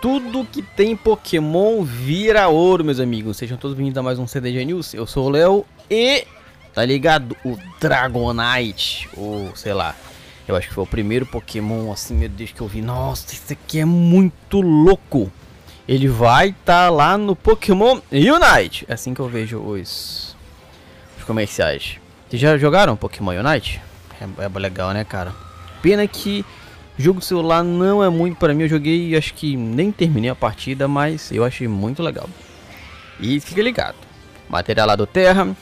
Tudo que tem Pokémon vira ouro, meus amigos. Sejam todos bem-vindos a mais um CDG News. Eu sou o Léo e tá ligado? O Dragonite, ou sei lá. Eu acho que foi o primeiro Pokémon assim, meu Deus, que eu vi. Nossa, isso aqui é muito louco. Ele vai estar tá lá no Pokémon Unite. É assim que eu vejo os, os comerciais. Vocês já jogaram Pokémon Unite? É, é legal, né, cara? Pena que Jogo celular não é muito para mim, eu joguei acho que nem terminei a partida, mas eu achei muito legal. E fica ligado, material lá do Terra,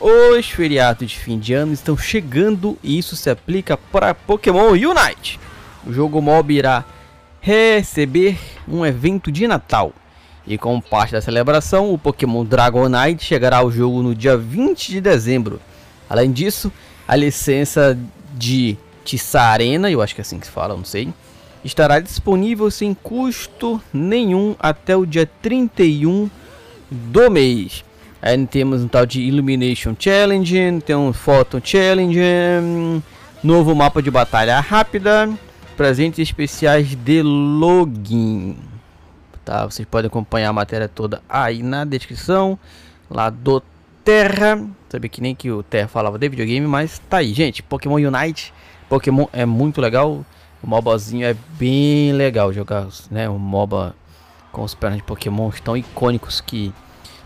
os feriados de fim de ano estão chegando e isso se aplica para Pokémon Unite. O jogo mob irá receber um evento de Natal. E como parte da celebração, o Pokémon Dragonite chegará ao jogo no dia 20 de dezembro. Além disso, a licença de Tissarena, eu acho que é assim que se fala, não sei, estará disponível sem custo nenhum até o dia 31 do mês. Aí temos um tal de Illumination Challenge, tem um Photo Challenge, novo mapa de batalha rápida, presentes especiais de login. Tá, vocês podem acompanhar a matéria toda aí na descrição, lá do Terra. Sabia que nem que o Terra falava de videogame, mas tá aí, gente. Pokémon Unite Pokémon é muito legal. O MOBAzinho é bem legal jogar, né? O MOBA com os pernas de Pokémon tão icônicos que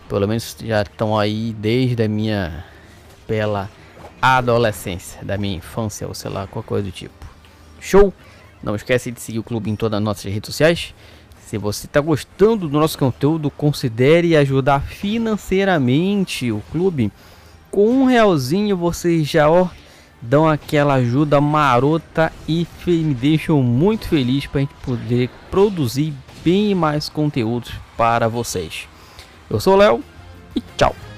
pelo menos já estão aí desde a minha bela adolescência, da minha infância ou sei lá, qualquer coisa do tipo. Show? Não esquece de seguir o clube em todas as nossas redes sociais. Se você está gostando do nosso conteúdo, considere ajudar financeiramente o clube. Com um realzinho você já ó, dão aquela ajuda marota e me deixam muito feliz para a gente poder produzir bem mais conteúdos para vocês. Eu sou o Léo e tchau!